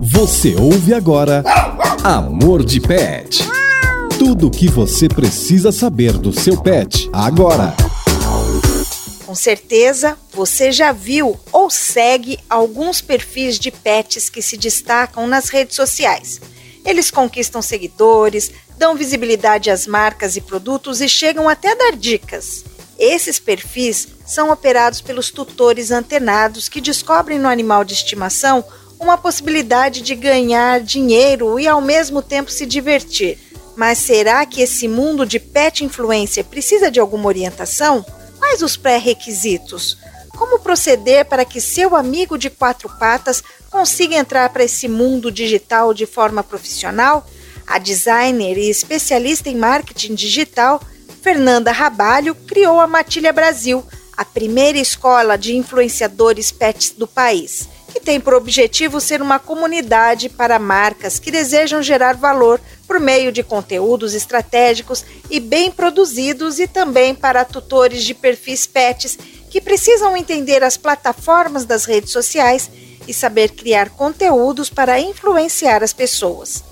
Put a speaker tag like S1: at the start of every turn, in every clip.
S1: Você ouve agora Amor de Pet. Tudo o que você precisa saber do seu pet agora.
S2: Com certeza você já viu ou segue alguns perfis de pets que se destacam nas redes sociais. Eles conquistam seguidores, dão visibilidade às marcas e produtos e chegam até a dar dicas. Esses perfis são operados pelos tutores antenados que descobrem no animal de estimação uma possibilidade de ganhar dinheiro e ao mesmo tempo se divertir. Mas será que esse mundo de pet influencer precisa de alguma orientação? Quais os pré-requisitos? Como proceder para que seu amigo de quatro patas consiga entrar para esse mundo digital de forma profissional? A designer e especialista em marketing digital, Fernanda Rabalho, criou a Matilha Brasil, a primeira escola de influenciadores pets do país que tem por objetivo ser uma comunidade para marcas que desejam gerar valor por meio de conteúdos estratégicos e bem produzidos e também para tutores de perfis pets que precisam entender as plataformas das redes sociais e saber criar conteúdos para influenciar as pessoas.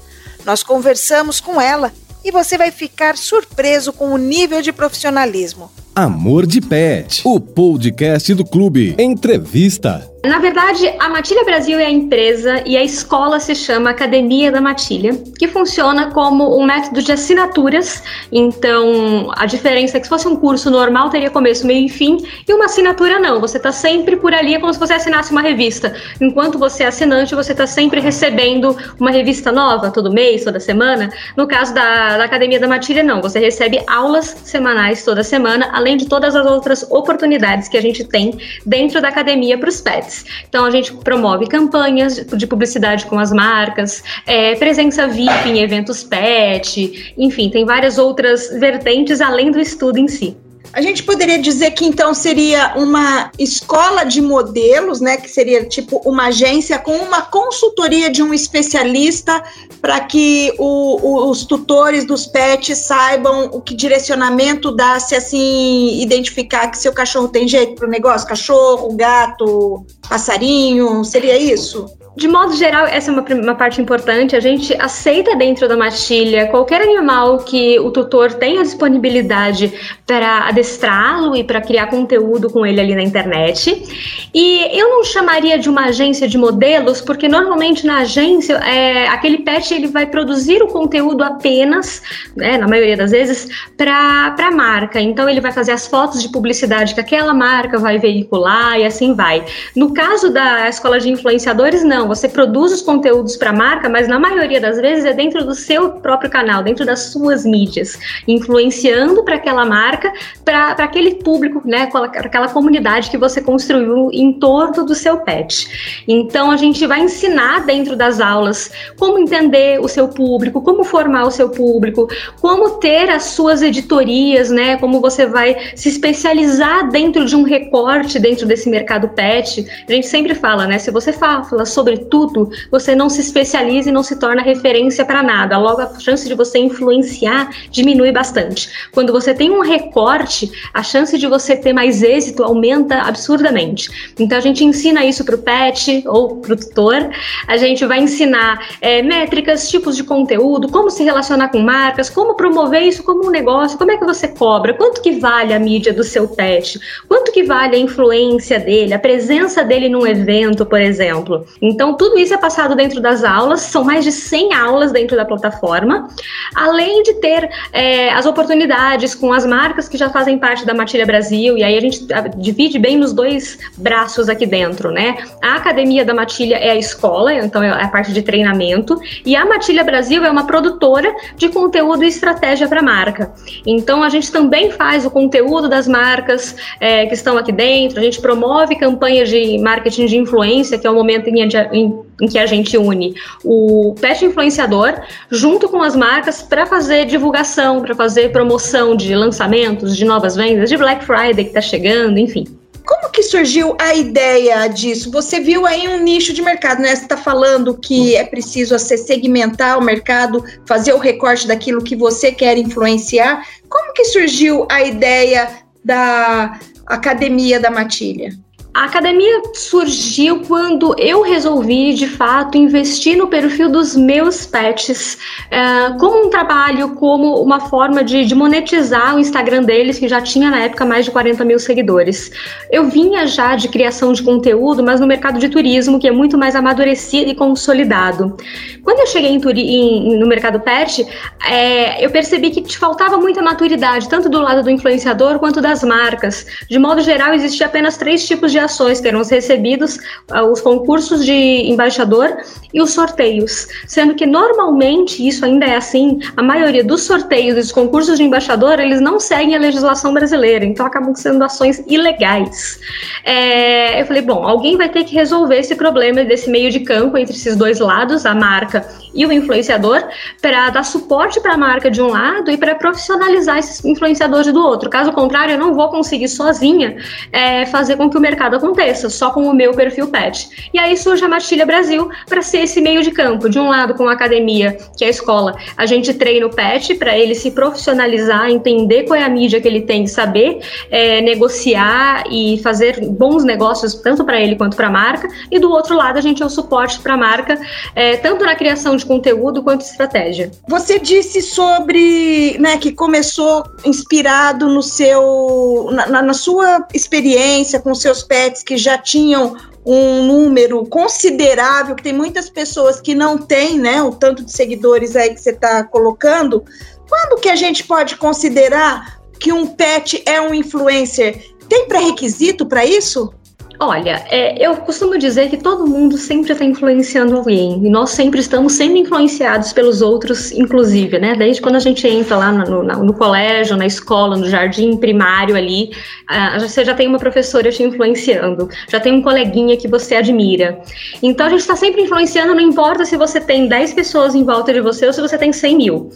S2: Nós conversamos com ela e você vai ficar surpreso com o nível de profissionalismo.
S1: Amor de Pet, o podcast do clube. Entrevista.
S3: Na verdade, a Matilha Brasil é a empresa e a escola se chama Academia da Matilha, que funciona como um método de assinaturas. Então, a diferença é que se fosse um curso normal, teria começo, meio e fim, e uma assinatura não. Você está sempre por ali, é como se você assinasse uma revista. Enquanto você é assinante, você está sempre recebendo uma revista nova todo mês, toda semana. No caso da, da Academia da Matilha, não. Você recebe aulas semanais toda semana, além de todas as outras oportunidades que a gente tem dentro da academia para os pets. Então a gente promove campanhas de publicidade com as marcas, é, presença VIP em eventos pet, enfim, tem várias outras vertentes além do estudo em si.
S4: A gente poderia dizer que então seria uma escola de modelos, né? Que seria tipo uma agência com uma consultoria de um especialista para que o, o, os tutores dos pets saibam o que direcionamento dá, se assim identificar que seu cachorro tem jeito para o negócio, cachorro, gato, passarinho, seria isso?
S3: De modo geral, essa é uma, uma, parte importante. A gente aceita dentro da matilha qualquer animal que o tutor tenha disponibilidade para adestrá-lo e para criar conteúdo com ele ali na internet. E eu não chamaria de uma agência de modelos, porque normalmente na agência é, aquele pet ele vai produzir o conteúdo apenas, né, na maioria das vezes, para a marca. Então ele vai fazer as fotos de publicidade que aquela marca vai veicular e assim vai. No caso da escola de influenciadores, não não, você produz os conteúdos para a marca, mas na maioria das vezes é dentro do seu próprio canal, dentro das suas mídias, influenciando para aquela marca, para aquele público, né, para aquela comunidade que você construiu em torno do seu pet. Então a gente vai ensinar dentro das aulas como entender o seu público, como formar o seu público, como ter as suas editorias, né, como você vai se especializar dentro de um recorte dentro desse mercado pet. A gente sempre fala, né, se você fala sobre sobretudo, você não se especializa e não se torna referência para nada. Logo, a chance de você influenciar diminui bastante. Quando você tem um recorte, a chance de você ter mais êxito aumenta absurdamente. Então, a gente ensina isso para o pet ou para o tutor. A gente vai ensinar é, métricas, tipos de conteúdo, como se relacionar com marcas, como promover isso como um negócio, como é que você cobra, quanto que vale a mídia do seu pet, quanto que vale a influência dele, a presença dele num evento, por exemplo. Então, então, tudo isso é passado dentro das aulas, são mais de 100 aulas dentro da plataforma, além de ter é, as oportunidades com as marcas que já fazem parte da Matilha Brasil, e aí a gente divide bem nos dois braços aqui dentro, né? A Academia da Matilha é a escola, então é a parte de treinamento, e a Matilha Brasil é uma produtora de conteúdo e estratégia para marca. Então, a gente também faz o conteúdo das marcas é, que estão aqui dentro, a gente promove campanhas de marketing de influência, que é o momento em, em, em que a gente une o pet influenciador junto com as marcas para fazer divulgação, para fazer promoção de lançamentos, de novas vendas, de Black Friday que está chegando, enfim.
S4: Como que surgiu a ideia disso? Você viu aí um nicho de mercado, né? Você está falando que é preciso segmentar o mercado, fazer o recorte daquilo que você quer influenciar. Como que surgiu a ideia da Academia da Matilha?
S3: A academia surgiu quando eu resolvi, de fato, investir no perfil dos meus pets uh, como um trabalho, como uma forma de, de, monetizar o Instagram deles, que já tinha na época mais de 40 mil seguidores. Eu vinha já de criação de conteúdo, mas no mercado de turismo, que é muito mais amadurecido e consolidado. Quando eu cheguei em, em, no mercado pet, é, eu percebi que faltava muita maturidade, tanto do lado do influenciador quanto das marcas. De modo geral, existia apenas três tipos de ações que eram os recebidos, uh, os concursos de embaixador e os sorteios. Sendo que normalmente isso ainda é assim, a maioria dos sorteios e dos concursos de embaixador, eles não seguem a legislação brasileira, então acabam sendo ações ilegais. É, eu falei, bom, alguém vai ter que resolver esse problema desse meio de campo entre esses dois lados, a marca e o influenciador, para dar suporte para a marca de um lado e para profissionalizar esses influenciadores do outro. Caso contrário, eu não vou conseguir sozinha é, fazer com que o mercado aconteça, só com o meu perfil pet. E aí surge a Matilha Brasil para ser esse meio de campo. De um lado, com a academia, que é a escola, a gente treina o pet para ele se profissionalizar, entender qual é a mídia que ele tem, saber é, negociar e fazer bons negócios, tanto para ele quanto para a marca. E do outro lado, a gente é o suporte para a marca, é, tanto na criação de conteúdo quanto estratégia.
S4: Você disse sobre né, que começou inspirado no seu, na, na sua experiência com seus pets que já tinham um número considerável, que tem muitas pessoas que não têm, né, o tanto de seguidores aí que você está colocando. Quando que a gente pode considerar que um pet é um influencer? Tem pré-requisito para isso?
S3: Olha, é, eu costumo dizer que todo mundo sempre está influenciando alguém, e nós sempre estamos sendo influenciados pelos outros, inclusive, né? Desde quando a gente entra lá no, no, no colégio, na escola, no jardim primário ali, uh, você já tem uma professora te influenciando, já tem um coleguinha que você admira. Então a gente está sempre influenciando, não importa se você tem 10 pessoas em volta de você ou se você tem 100 mil.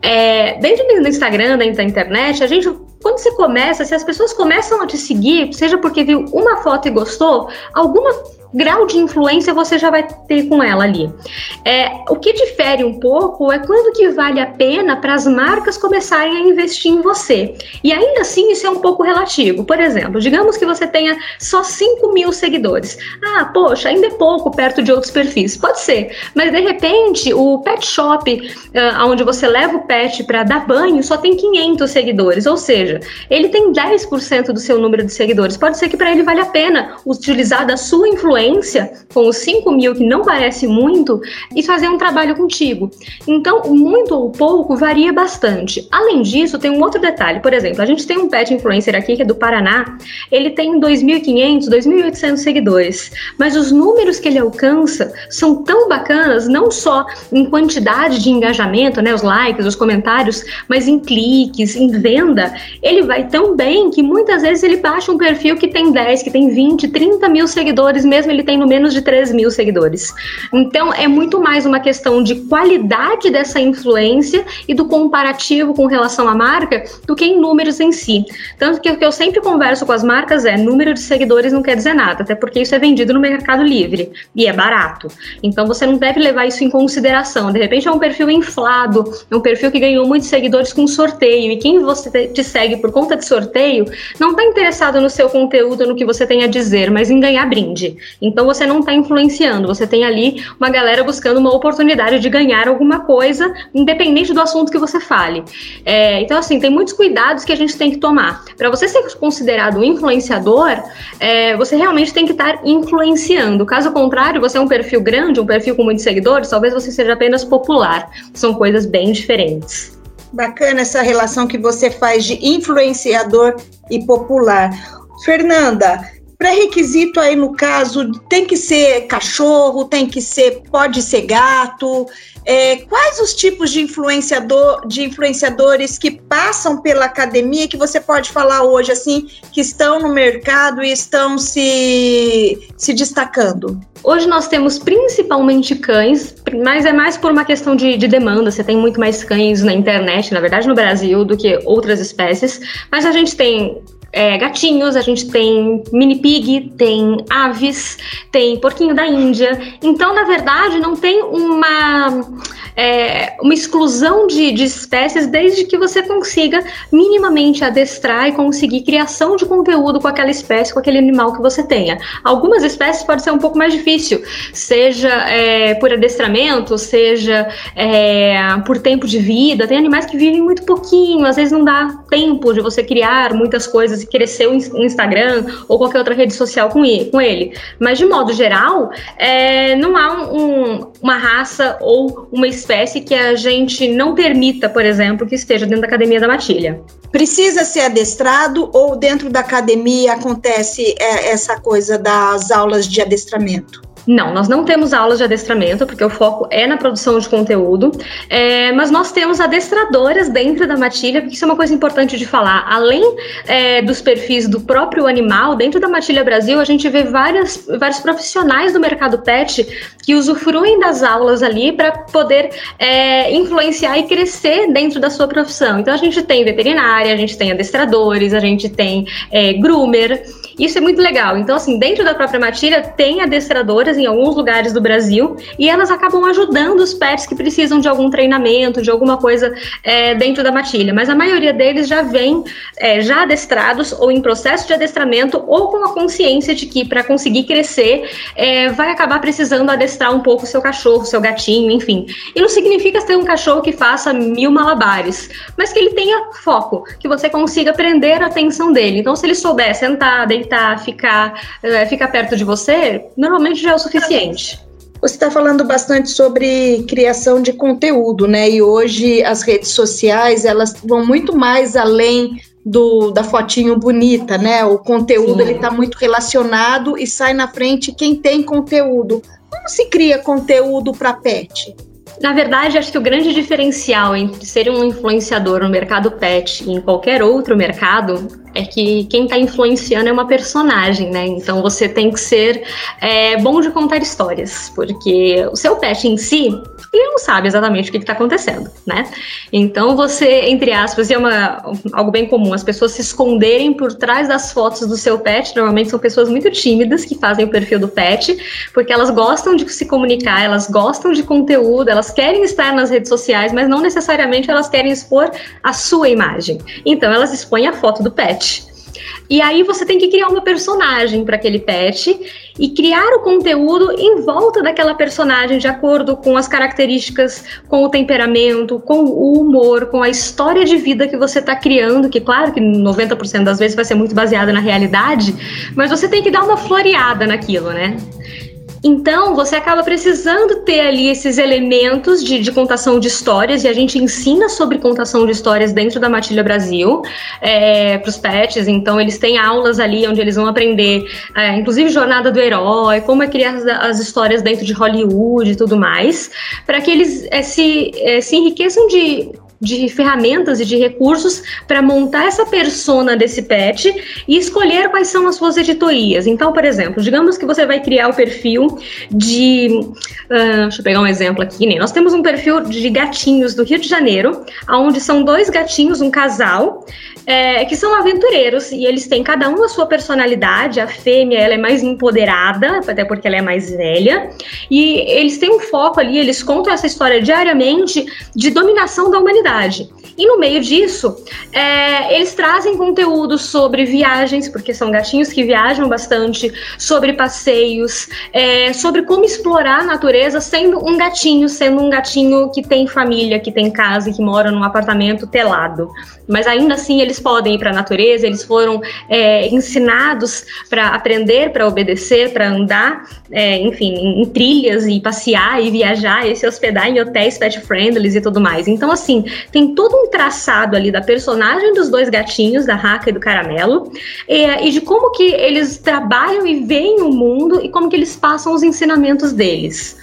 S3: É, dentro do Instagram, dentro da internet, a gente quando você começa, se as pessoas começam a te seguir, seja porque viu uma foto e gostou, alguma grau de influência você já vai ter com ela ali. É, o que difere um pouco é quando que vale a pena para as marcas começarem a investir em você. E ainda assim isso é um pouco relativo. Por exemplo, digamos que você tenha só 5 mil seguidores. Ah, poxa, ainda é pouco perto de outros perfis. Pode ser, mas de repente o pet shop, uh, onde você leva o pet para dar banho, só tem 500 seguidores. Ou seja, ele tem 10% do seu número de seguidores. Pode ser que para ele vale a pena utilizar da sua influência com os 5 mil, que não parece muito, e fazer um trabalho contigo. Então, muito ou pouco varia bastante. Além disso, tem um outro detalhe. Por exemplo, a gente tem um pet influencer aqui que é do Paraná, ele tem 2.500, 2.800 seguidores, mas os números que ele alcança são tão bacanas, não só em quantidade de engajamento, né, os likes, os comentários, mas em cliques, em venda. Ele vai tão bem que muitas vezes ele baixa um perfil que tem 10, que tem 20, 30 mil seguidores, mesmo ele tem no menos de 3 mil seguidores. Então, é muito mais uma questão de qualidade dessa influência e do comparativo com relação à marca do que em números em si. Tanto que o que eu sempre converso com as marcas é número de seguidores não quer dizer nada, até porque isso é vendido no Mercado Livre e é barato. Então, você não deve levar isso em consideração. De repente, é um perfil inflado, é um perfil que ganhou muitos seguidores com sorteio e quem você te segue por conta de sorteio não está interessado no seu conteúdo, no que você tem a dizer, mas em ganhar brinde. Então você não está influenciando, você tem ali uma galera buscando uma oportunidade de ganhar alguma coisa, independente do assunto que você fale. É, então, assim, tem muitos cuidados que a gente tem que tomar. Para você ser considerado um influenciador, é, você realmente tem que estar influenciando. Caso contrário, você é um perfil grande, um perfil com muitos seguidores, talvez você seja apenas popular. São coisas bem diferentes.
S4: Bacana essa relação que você faz de influenciador e popular. Fernanda, Pré-requisito aí no caso tem que ser cachorro, tem que ser, pode ser gato. É, quais os tipos de influenciador, de influenciadores que passam pela academia que você pode falar hoje assim que estão no mercado e estão se, se destacando?
S3: Hoje nós temos principalmente cães, mas é mais por uma questão de, de, demanda. Você tem muito mais cães na internet, na verdade, no Brasil, do que outras espécies. Mas a gente tem é, gatinhos, a gente tem mini pig, tem aves, tem porquinho da Índia. Então, na verdade, não tem uma, é, uma exclusão de, de espécies desde que você consiga minimamente adestrar e conseguir criação de conteúdo com aquela espécie, com aquele animal que você tenha. Algumas espécies pode ser um pouco mais difícil, seja é, por adestramento, seja é, por tempo de vida. Tem animais que vivem muito pouquinho, às vezes não dá tempo de você criar muitas coisas e crescer o Instagram ou qualquer outra rede social com ele. Mas, de modo geral, é, não há um, uma raça ou uma espécie que a gente não permita, por exemplo, que esteja dentro da academia da matilha.
S4: Precisa ser adestrado ou dentro da academia acontece é, essa coisa das aulas de adestramento?
S3: Não, nós não temos aulas de adestramento, porque o foco é na produção de conteúdo, é, mas nós temos adestradoras dentro da matilha, porque isso é uma coisa importante de falar. Além é, dos perfis do próprio animal, dentro da Matilha Brasil, a gente vê várias, vários profissionais do mercado pet que usufruem das aulas ali para poder é, influenciar e crescer dentro da sua profissão. Então, a gente tem veterinária, a gente tem adestradores, a gente tem é, groomer. Isso é muito legal. Então, assim, dentro da própria matilha tem adestradoras em alguns lugares do Brasil e elas acabam ajudando os pets que precisam de algum treinamento, de alguma coisa é, dentro da matilha. Mas a maioria deles já vem é, já adestrados ou em processo de adestramento ou com a consciência de que para conseguir crescer é, vai acabar precisando adestrar um pouco o seu cachorro, seu gatinho, enfim. E não significa ter um cachorro que faça mil malabares, mas que ele tenha foco, que você consiga prender a atenção dele. Então, se ele souber sentar, deitar, ficar, é, ficar perto de você, normalmente já é o suficiente.
S4: Você está falando bastante sobre criação de conteúdo, né? E hoje as redes sociais elas vão muito mais além do, da fotinho bonita, né? O conteúdo Sim. ele está muito relacionado e sai na frente quem tem conteúdo. Como se cria conteúdo para pet?
S3: Na verdade, acho que o grande diferencial entre ser um influenciador no mercado pet e em qualquer outro mercado é que quem está influenciando é uma personagem, né? Então você tem que ser é, bom de contar histórias, porque o seu pet em si, ele não sabe exatamente o que está acontecendo, né? Então você, entre aspas, é uma, algo bem comum, as pessoas se esconderem por trás das fotos do seu pet, normalmente são pessoas muito tímidas que fazem o perfil do pet, porque elas gostam de se comunicar, elas gostam de conteúdo, elas querem estar nas redes sociais, mas não necessariamente elas querem expor a sua imagem. Então elas expõem a foto do pet. E aí você tem que criar uma personagem para aquele pet e criar o conteúdo em volta daquela personagem de acordo com as características, com o temperamento, com o humor, com a história de vida que você está criando, que claro que 90% das vezes vai ser muito baseada na realidade, mas você tem que dar uma floreada naquilo, né? Então, você acaba precisando ter ali esses elementos de, de, contação de histórias, e a gente ensina sobre contação de histórias dentro da Matilha Brasil é, para os pets. Então, eles têm aulas ali onde eles vão aprender, é, inclusive Jornada do Herói, como é criar as, as, histórias dentro de Hollywood e tudo mais, para que eles é, se, é, se enriqueçam de de ferramentas e de recursos para montar essa persona desse pet e escolher quais são as suas editorias. Então, por exemplo, digamos que você vai criar o perfil de. Uh, deixa eu pegar um exemplo aqui. Né? Nós temos um perfil de gatinhos do Rio de Janeiro, onde são dois gatinhos, um casal, é, que são aventureiros e eles têm cada um a sua personalidade. A fêmea ela é mais empoderada, até porque ela é mais velha, e eles têm um foco ali, eles contam essa história diariamente de dominação da humanidade. E no meio disso, é, eles trazem conteúdo sobre viagens, porque são gatinhos que viajam bastante, sobre passeios, é, sobre como explorar a natureza sendo um gatinho, sendo um gatinho que tem família, que tem casa e que mora num apartamento telado. Mas ainda assim, eles podem ir para a natureza, eles foram é, ensinados para aprender, para obedecer, para andar, é, enfim, em, em trilhas e passear e viajar e se hospedar em hotéis pet friendly e tudo mais. Então, assim, tem todo um traçado ali da personagem dos dois gatinhos, da Raca e do Caramelo, e, e de como que eles trabalham e veem o mundo e como que eles passam os ensinamentos deles.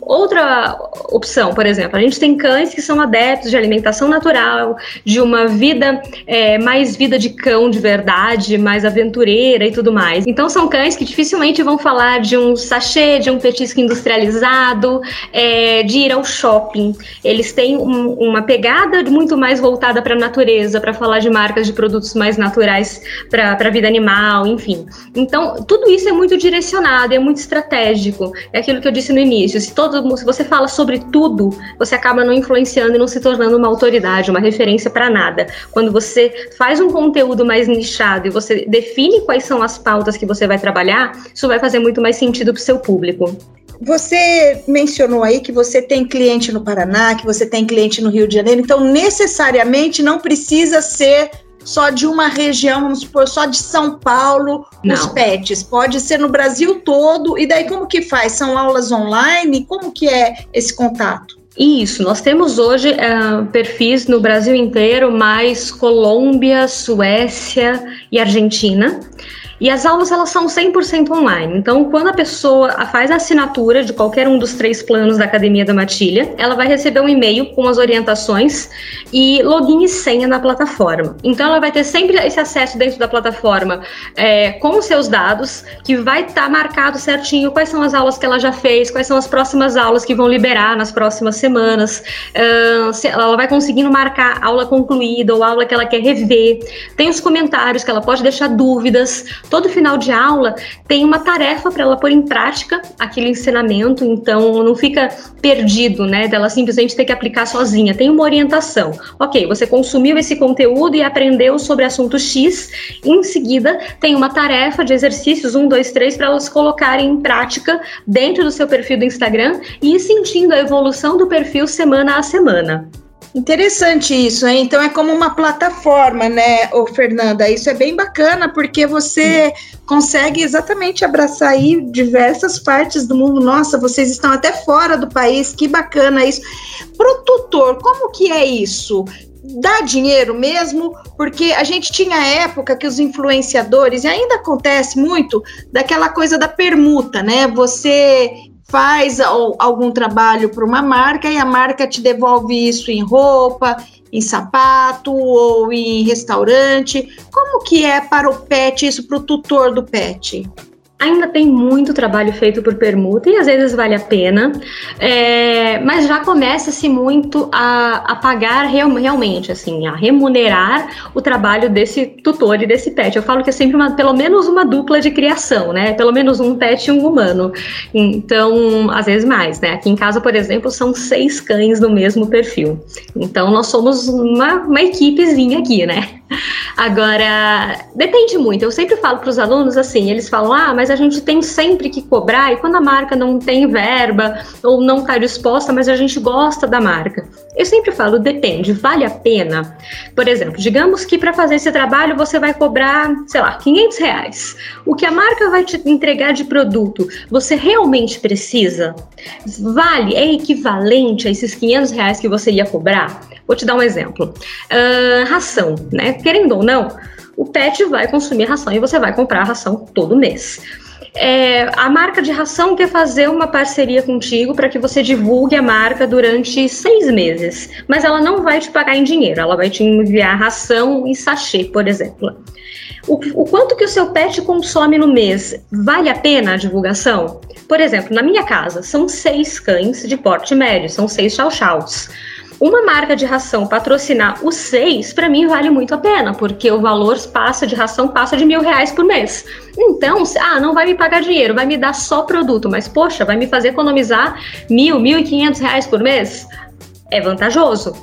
S3: Outra opção, por exemplo, a gente tem cães que são adeptos de alimentação natural, de uma vida é, mais vida de cão de verdade, mais aventureira e tudo mais. Então são cães que dificilmente vão falar de um sachê, de um petisco industrializado, é, de ir ao shopping. Eles têm um, uma pegada muito mais voltada para a natureza, para falar de marcas de produtos mais naturais para a vida animal, enfim. Então, tudo isso é muito direcionado, é muito estratégico. É aquilo que eu disse no início. Se, todo, se você fala sobre tudo, você acaba não influenciando e não se tornando uma autoridade, uma referência para nada. Quando você faz um conteúdo mais nichado e você define quais são as pautas que você vai trabalhar, isso vai fazer muito mais sentido para o seu público.
S4: Você mencionou aí que você tem cliente no Paraná, que você tem cliente no Rio de Janeiro, então necessariamente não precisa ser só de uma região, vamos supor, só de São Paulo, Não. os pets. Pode ser no Brasil todo. E daí como que faz? São aulas online? Como que é esse contato?
S3: Isso, nós temos hoje uh, perfis no Brasil inteiro, mais Colômbia, Suécia e Argentina. E as aulas elas são 100% online. Então, quando a pessoa faz a assinatura de qualquer um dos três planos da Academia da Matilha, ela vai receber um e-mail com as orientações e login e senha na plataforma. Então, ela vai ter sempre esse acesso dentro da plataforma é, com os seus dados, que vai estar tá marcado certinho quais são as aulas que ela já fez, quais são as próximas aulas que vão liberar nas próximas semanas. Uh, ela vai conseguindo marcar aula concluída ou aula que ela quer rever. Tem os comentários que ela pode deixar dúvidas todo final de aula tem uma tarefa para ela pôr em prática aquele ensinamento, então não fica perdido, né? Dela simplesmente ter que aplicar sozinha. Tem uma orientação. Ok, você consumiu esse conteúdo e aprendeu sobre assunto X. Em seguida, tem uma tarefa de exercícios, um, dois, três, para elas colocarem em prática dentro do seu perfil do Instagram e ir sentindo a evolução do perfil semana a semana.
S4: Interessante isso, hein? Então é como uma plataforma, né, ô Fernanda? Isso é bem bacana porque você consegue exatamente abraçar aí diversas partes do mundo. Nossa, vocês estão até fora do país, que bacana isso. Pro tutor, como que é isso? dá dinheiro mesmo, porque a gente tinha época que os influenciadores, e ainda acontece muito, daquela coisa da permuta, né? Você faz algum trabalho para uma marca e a marca te devolve isso em roupa, em sapato ou em restaurante. Como que é para o pet isso para o tutor do pet?
S3: Ainda tem muito trabalho feito por permuta e às vezes vale a pena, é, mas já começa-se muito a, a pagar real, realmente, assim, a remunerar o trabalho desse tutor e desse pet. Eu falo que é sempre uma, pelo menos uma dupla de criação, né? Pelo menos um pet e um humano. Então, às vezes mais, né? Aqui em casa, por exemplo, são seis cães no mesmo perfil. Então, nós somos uma, uma equipezinha aqui, né? Agora, depende muito. Eu sempre falo para os alunos assim: eles falam, ah, mas a gente tem sempre que cobrar, e quando a marca não tem verba ou não está disposta, mas a gente gosta da marca. Eu sempre falo, depende, vale a pena? Por exemplo, digamos que para fazer esse trabalho você vai cobrar, sei lá, 500 reais. O que a marca vai te entregar de produto, você realmente precisa? Vale, é equivalente a esses 500 reais que você ia cobrar? Vou te dar um exemplo. Uh, ração, né? Querendo ou não, o pet vai consumir ração e você vai comprar ração todo mês. É, a marca de ração quer fazer uma parceria contigo para que você divulgue a marca durante seis meses, mas ela não vai te pagar em dinheiro, ela vai te enviar ração e sachê, por exemplo. O, o quanto que o seu pet consome no mês vale a pena a divulgação? Por exemplo, na minha casa são seis cães de porte médio, são seis chau-chaus uma marca de ração patrocinar os seis, para mim vale muito a pena, porque o valor passa de ração passa de mil reais por mês. Então, ah, não vai me pagar dinheiro, vai me dar só produto, mas poxa, vai me fazer economizar mil, mil e quinhentos reais por mês? É vantajoso.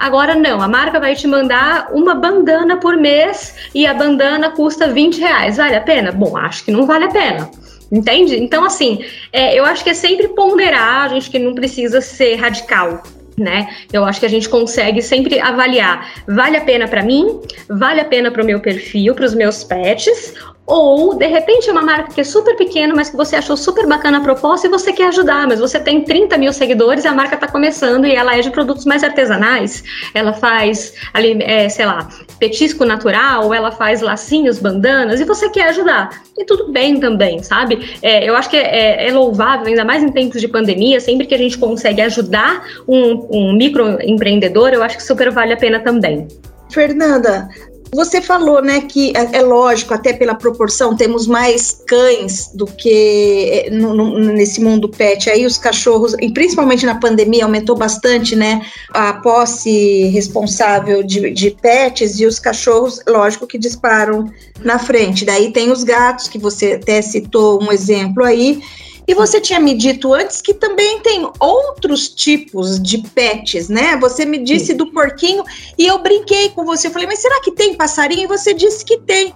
S3: Agora não, a marca vai te mandar uma bandana por mês e a bandana custa 20 reais. Vale a pena? Bom, acho que não vale a pena. Entende? Então, assim, é, eu acho que é sempre ponderar, a gente que não precisa ser radical né? Eu acho que a gente consegue sempre avaliar, vale a pena para mim, vale a pena para o meu perfil, para os meus pets, ou, de repente, é uma marca que é super pequena, mas que você achou super bacana a proposta e você quer ajudar, mas você tem 30 mil seguidores a marca está começando e ela é de produtos mais artesanais. Ela faz, ali, é, sei lá, petisco natural, ela faz lacinhos, bandanas, e você quer ajudar. E tudo bem também, sabe? É, eu acho que é, é, louvável, ainda mais em tempos de pandemia, sempre que a gente consegue ajudar um, um microempreendedor, eu acho que super vale a pena também.
S4: Fernanda, você falou, né, que é, é, lógico, até pela proporção, temos mais cães do que é, no, no, nesse mundo pet. Aí os cachorros, e principalmente na pandemia, aumentou bastante, né, a posse responsável de, de pets e os cachorros, lógico que disparam na frente. Daí tem os gatos, que você até citou um exemplo aí. E você tinha me dito antes que também tem outros tipos de pets, né? Você me disse do porquinho e eu brinquei com você. Eu falei, mas será que tem passarinho? E você disse que tem.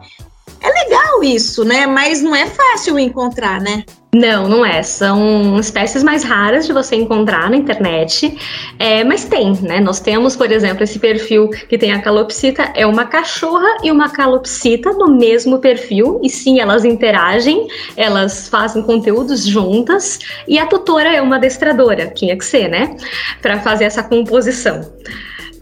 S4: É legal isso, né? Mas não é fácil encontrar, né?
S3: Não, não é. São espécies mais raras de você encontrar na internet, é, mas tem, né? Nós temos, por exemplo, esse perfil que tem a calopsita, é uma cachorra e uma calopsita no mesmo perfil, e sim, elas interagem, elas fazem conteúdos juntas, e a tutora é uma adestradora, tinha que ser, né? Para fazer essa composição.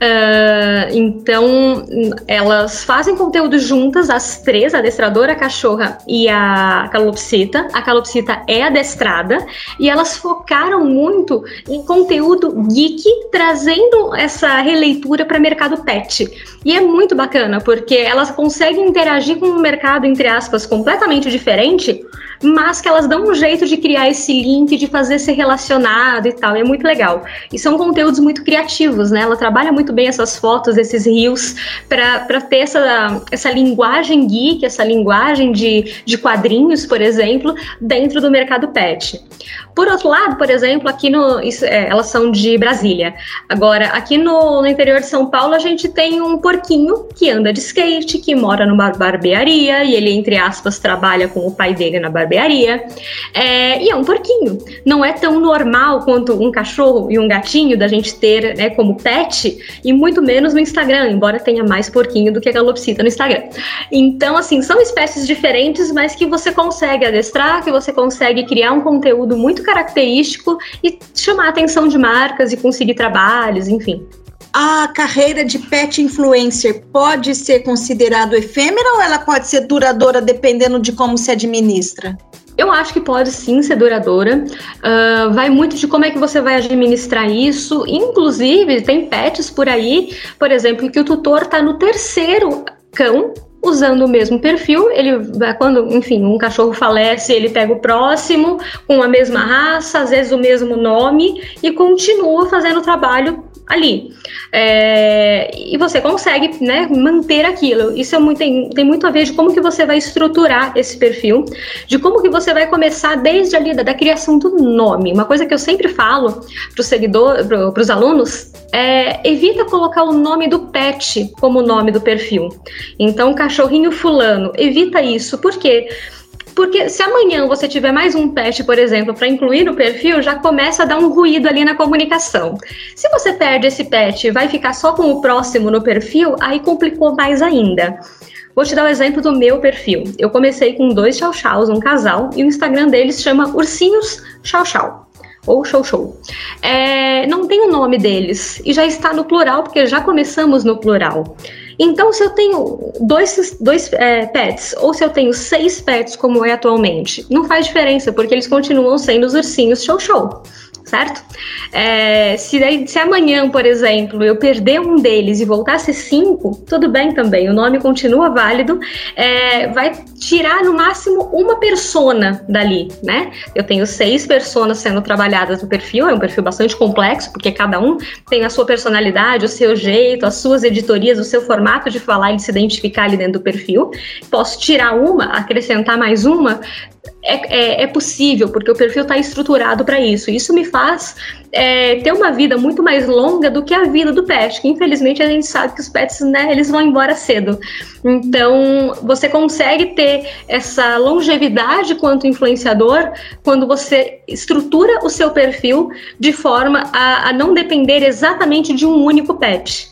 S3: Uh, então, elas fazem conteúdo juntas, as três, a adestradora, a cachorra e a calopsita. A calopsita é adestrada e elas focaram muito em conteúdo geek, trazendo essa releitura para mercado pet. E é muito bacana, porque elas conseguem interagir com um mercado, entre aspas, completamente diferente, mas que elas dão um jeito de criar esse link, de fazer ser relacionado e tal. E é muito legal. E são conteúdos muito criativos, né? Ela trabalha muito bem essas fotos, esses rios, para ter essa, essa linguagem geek, essa linguagem de, de quadrinhos, por exemplo, dentro do mercado pet. Por outro lado, por exemplo, aqui no. Isso, é, elas são de Brasília. Agora, aqui no, no, interior de São Paulo, a gente tem um porquinho que anda de skate, que mora numa barbearia, e ele, entre aspas, trabalha com o pai dele na barbearia. É, e é um porquinho. Não é tão normal quanto um cachorro e um gatinho da gente ter né, como pet, e muito menos no Instagram, embora tenha mais porquinho do que a galopsita no Instagram. Então, assim, são espécies diferentes, mas que você consegue adestrar, que você consegue criar um conteúdo muito muito característico e chamar a atenção de marcas e conseguir trabalhos, enfim.
S4: A carreira de pet influencer pode ser considerado efêmera ou ela pode ser duradoura dependendo de como se administra?
S3: Eu acho que pode sim ser duradoura. Uh, vai muito de como é que você vai administrar isso. Inclusive, tem pets por aí, por exemplo, que o tutor está no terceiro cão usando o mesmo perfil. Ele quando, enfim, um cachorro falece, ele pega o próximo com a mesma raça, às vezes o mesmo nome e continua fazendo o trabalho ali. É, e você consegue né, manter aquilo. Isso é muito, tem, tem muito a ver de como que você vai estruturar esse perfil, de como que você vai começar desde ali da, da criação do nome. Uma coisa que eu sempre falo para os seguidores, para os alunos, é evita colocar o nome do pet como nome do perfil. Então, cachorrinho fulano, evita isso, porque porque se amanhã você tiver mais um pet, por exemplo, para incluir no perfil, já começa a dar um ruído ali na comunicação. Se você perde esse pet e vai ficar só com o próximo no perfil, aí complicou mais ainda. Vou te dar o um exemplo do meu perfil. Eu comecei com dois chau chaus, um casal, e o Instagram deles chama Ursinhos Chau Chau ou show show. É, não tem o nome deles e já está no plural porque já começamos no plural. Então, se eu tenho dois, dois é, pets ou se eu tenho seis pets, como é atualmente, não faz diferença, porque eles continuam sendo os ursinhos show-show certo? É, se, se amanhã, por exemplo, eu perder um deles e voltar a ser cinco, tudo bem também, o nome continua válido, é, vai tirar no máximo uma persona dali, né? Eu tenho seis personas sendo trabalhadas no perfil, é um perfil bastante complexo, porque cada um tem a sua personalidade, o seu jeito, as suas editorias, o seu formato de falar e de se identificar ali dentro do perfil. Posso tirar uma, acrescentar mais uma, é, é, é, possível, porque o perfil está estruturado para isso. Isso me faz é, ter uma vida muito mais longa do que a vida do pet, que infelizmente a gente sabe que os pets, né, eles vão embora cedo. Então, você consegue ter essa longevidade quanto influenciador quando você estrutura o seu perfil de forma a, a não depender exatamente de um único pet.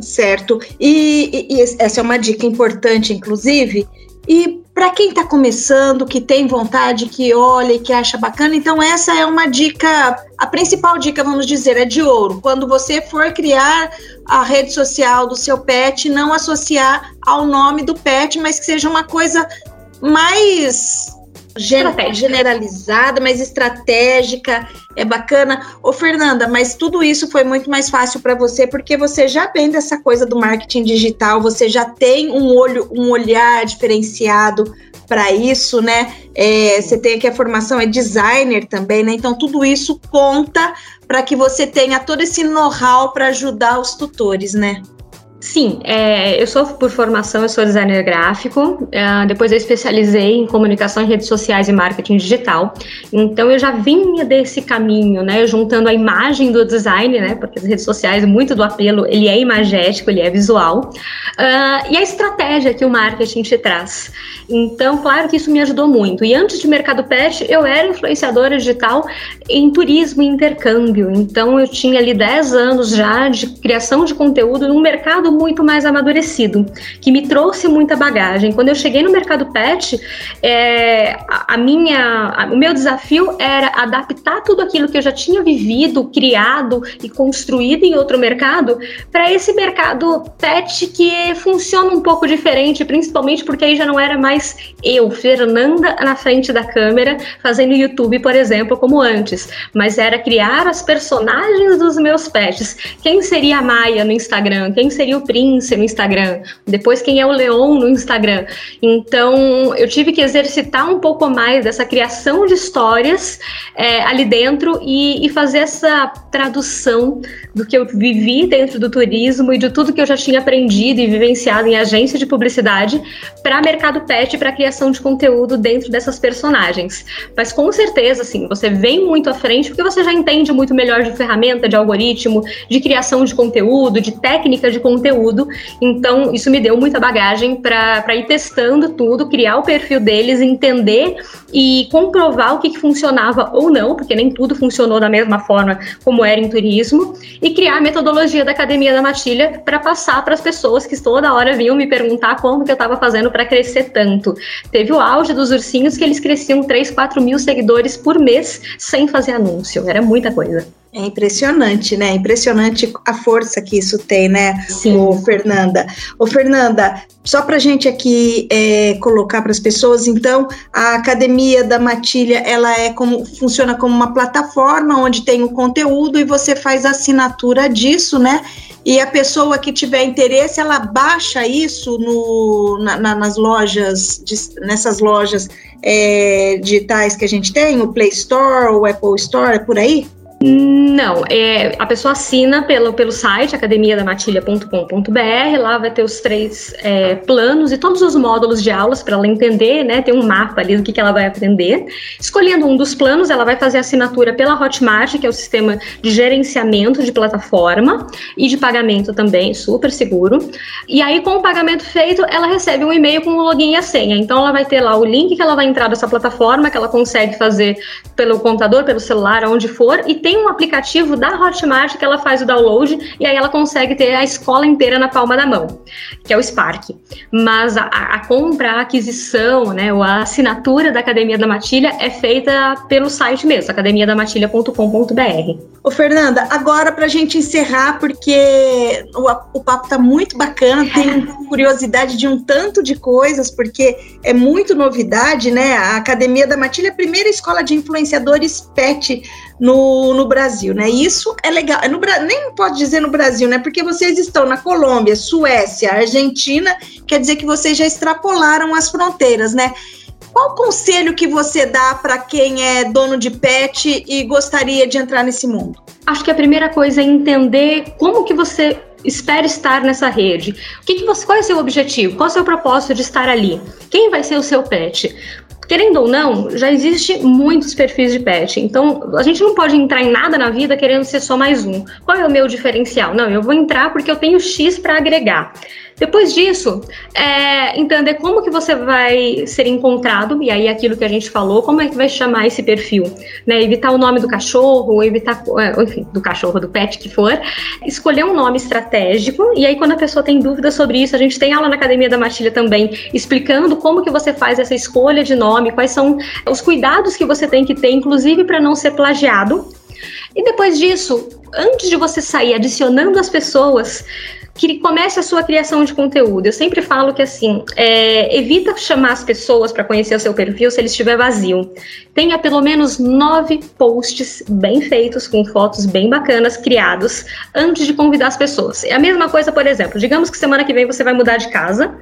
S4: Certo. E, e, e essa é uma dica importante, inclusive. E para quem está começando, que tem vontade, que olha e que acha bacana. Então, essa é uma dica, a principal dica, vamos dizer, é de ouro. Quando você for criar a rede social do seu pet, não associar ao nome do pet, mas que seja uma coisa mais generalizada, mais estratégica, é bacana. Ô, Fernanda, mas tudo isso foi muito mais fácil para você porque você já vem dessa coisa do marketing digital, você já tem um olho, um olhar diferenciado para isso, né? É, você tem aqui a formação é designer também, né? Então tudo isso conta para que você tenha todo esse know-how para ajudar os tutores, né?
S3: Sim, é, eu sou por formação, eu sou designer gráfico, é, depois eu especializei em comunicação em redes sociais e marketing digital, então eu já vinha desse caminho, né, juntando a imagem do design, né, porque as redes sociais, muito do apelo, ele é imagético, ele é visual, uh, e a estratégia que o marketing te traz. Então, claro que isso me ajudou muito, e antes de Mercado Pet, eu era influenciadora digital em turismo e intercâmbio, então eu tinha ali 10 anos já de criação de conteúdo num mercado muito mais amadurecido, que me trouxe muita bagagem. Quando eu cheguei no mercado pet, é, a, minha, a, o meu desafio era adaptar tudo aquilo que eu já tinha vivido, criado e construído em outro mercado para esse mercado pet que funciona um pouco diferente, principalmente porque aí já não era mais eu, Fernanda, na frente da câmera, fazendo YouTube, por exemplo, como antes, mas era criar as personagens dos meus pets. Quem seria a Maia no Instagram? Quem seria o Prince no Instagram, depois quem é o Leon no Instagram. Então, eu tive que exercitar um pouco mais dessa criação de histórias é, ali dentro e, e fazer essa tradução do que eu vivi dentro do turismo e de tudo que eu já tinha aprendido e vivenciado em agência de publicidade para mercado pet, para criação de conteúdo dentro dessas personagens. Mas com certeza, assim, você vem muito à frente porque você já entende muito melhor de ferramenta, de algoritmo, de criação de conteúdo, de técnica de conteúdo. Então, isso me deu muita bagagem para ir testando tudo, criar o perfil deles, entender e comprovar o que, que funcionava ou não, porque nem tudo funcionou da mesma forma como era em turismo e criar a metodologia da Academia da Matilha para passar para as pessoas que toda hora vinham me perguntar como que eu estava fazendo para crescer tanto. Teve o auge dos ursinhos que eles cresciam 3, 4 mil seguidores por mês sem fazer anúncio. Era muita coisa.
S4: É impressionante, né? Impressionante a força que isso tem, né, Sim. Ô, Fernanda? Ô, Fernanda, só para gente aqui é, colocar para as pessoas, então, a Academia da Matilha, ela é como funciona como uma plataforma onde tem o conteúdo e você faz assinatura disso, né? E a pessoa que tiver interesse, ela baixa isso no, na, na, nas lojas, nessas lojas é, digitais que a gente tem, o Play Store, o Apple Store, é por aí?
S3: Não, é, a pessoa assina pelo, pelo site academiadamatilha.com.br, lá vai ter os três é, planos e todos os módulos de aulas para ela entender, né? Tem um mapa ali do que, que ela vai aprender. Escolhendo um dos planos, ela vai fazer assinatura pela Hotmart, que é o sistema de gerenciamento de plataforma e de pagamento também, super seguro. E aí, com o pagamento feito, ela recebe um e-mail com o login e a senha. Então, ela vai ter lá o link que ela vai entrar dessa plataforma, que ela consegue fazer pelo computador, pelo celular, onde for, e tem tem um aplicativo da Hotmart que ela faz o download e aí ela consegue ter a escola inteira na palma da mão, que é o Spark. Mas a, a compra, a aquisição, né, ou a assinatura da Academia da Matilha é feita pelo site mesmo, academiadamatilha.com.br.
S4: Ô Fernanda, agora para a gente encerrar, porque o, o papo tá muito bacana, tem curiosidade de um tanto de coisas, porque é muito novidade, né? A Academia da Matilha é a primeira escola de influenciadores pet no, no Brasil, né? Isso é legal. É no, nem pode dizer no Brasil, né? Porque vocês estão na Colômbia, Suécia, Argentina, quer dizer que vocês já extrapolaram as fronteiras, né? Qual conselho que você dá para quem é dono de pet e gostaria de entrar nesse mundo?
S3: Acho que a primeira coisa é entender como que você espera estar nessa rede. O que, que você, qual é o seu objetivo? Qual é o seu propósito de estar ali? Quem vai ser o seu pet? Querendo ou não, já existe muitos perfis de pet. Então, a gente não pode entrar em nada na vida querendo ser só mais um. Qual é o meu diferencial? Não, eu vou entrar porque eu tenho X para agregar. Depois disso, é, entender como que você vai ser encontrado, e aí aquilo que a gente falou, como é que vai chamar esse perfil, né? Evitar o nome do cachorro, evitar, é, enfim, do cachorro, do pet que for, escolher um nome estratégico, e aí quando a pessoa tem dúvidas sobre isso, a gente tem aula na Academia da Matilha também, explicando como que você faz essa escolha de nome, quais são os cuidados que você tem que ter, inclusive para não ser plagiado. E depois disso, antes de você sair adicionando as pessoas, que comece a sua criação de conteúdo. Eu sempre falo que assim, é, evita chamar as pessoas para conhecer o seu perfil se ele estiver vazio. Tenha pelo menos nove posts bem feitos, com fotos bem bacanas, criados, antes de convidar as pessoas. É a mesma coisa, por exemplo, digamos que semana que vem você vai mudar de casa.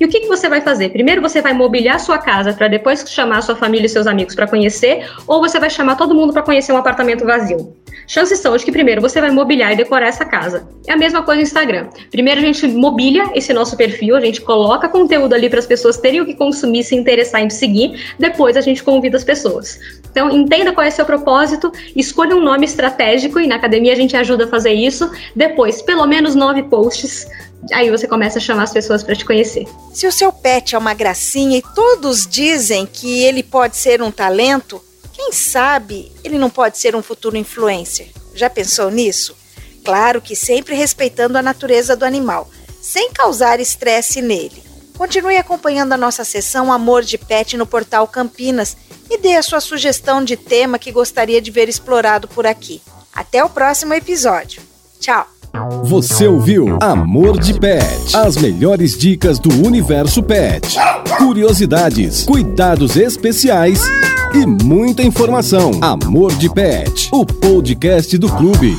S3: E o que, que você vai fazer? Primeiro você vai mobiliar sua casa para depois chamar sua família e seus amigos para conhecer, ou você vai chamar todo mundo para conhecer um apartamento vazio. Chances são de que primeiro você vai mobiliar e decorar essa casa. É a mesma coisa no Instagram. Primeiro a gente mobilia esse nosso perfil, a gente coloca conteúdo ali para as pessoas terem o que consumir, se interessar em seguir. Depois a gente convida as pessoas. Então entenda qual é o seu propósito, escolha um nome estratégico e na academia a gente ajuda a fazer isso. Depois, pelo menos nove posts aí você começa a chamar as pessoas para te conhecer.
S2: Se o seu pet é uma gracinha e todos dizem que ele pode ser um talento, quem sabe ele não pode ser um futuro influencer? Já pensou nisso? Claro que sempre respeitando a natureza do animal, sem causar estresse nele. Continue acompanhando a nossa sessão Amor de Pet no portal Campinas e dê a sua sugestão de tema que gostaria de ver explorado por aqui. Até o próximo episódio. Tchau!
S1: Você ouviu Amor de Pet. As melhores dicas do universo pet. Curiosidades, cuidados especiais e muita informação. Amor de Pet, o podcast do clube.